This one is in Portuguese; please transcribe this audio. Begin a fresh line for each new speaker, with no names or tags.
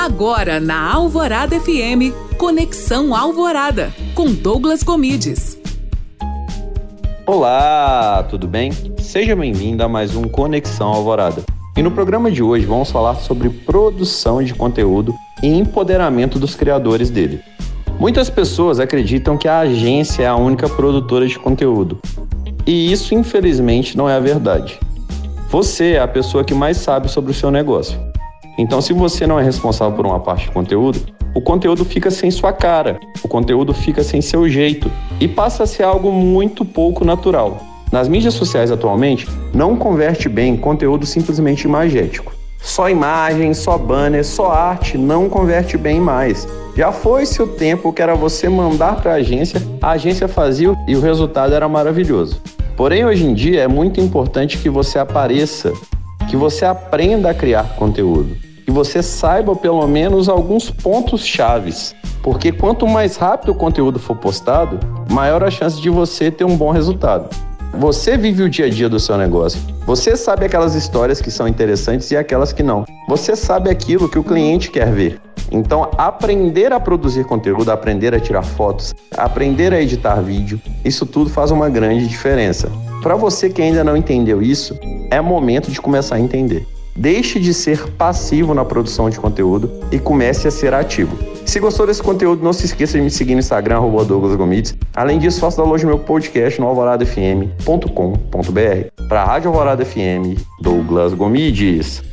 Agora na Alvorada FM, Conexão Alvorada, com Douglas Comides.
Olá, tudo bem? Seja bem-vindo a mais um Conexão Alvorada. E no programa de hoje vamos falar sobre produção de conteúdo e empoderamento dos criadores dele. Muitas pessoas acreditam que a agência é a única produtora de conteúdo. E isso, infelizmente, não é a verdade. Você é a pessoa que mais sabe sobre o seu negócio. Então, se você não é responsável por uma parte de conteúdo, o conteúdo fica sem sua cara, o conteúdo fica sem seu jeito e passa a ser algo muito pouco natural. Nas mídias sociais atualmente, não converte bem conteúdo simplesmente imagético. Só imagem, só banner, só arte não converte bem mais. Já foi-se o tempo que era você mandar para a agência, a agência fazia e o resultado era maravilhoso. Porém, hoje em dia é muito importante que você apareça, que você aprenda a criar conteúdo que você saiba pelo menos alguns pontos chaves, porque quanto mais rápido o conteúdo for postado, maior a chance de você ter um bom resultado. Você vive o dia a dia do seu negócio. Você sabe aquelas histórias que são interessantes e aquelas que não. Você sabe aquilo que o cliente quer ver. Então, aprender a produzir conteúdo, aprender a tirar fotos, aprender a editar vídeo, isso tudo faz uma grande diferença. Para você que ainda não entendeu isso, é momento de começar a entender. Deixe de ser passivo na produção de conteúdo e comece a ser ativo. Se gostou desse conteúdo, não se esqueça de me seguir no Instagram, Douglas Gomides. Além disso, faça download do meu podcast no alvoradafm.com.br. Para a Rádio Alvorada FM, Douglas Gomides.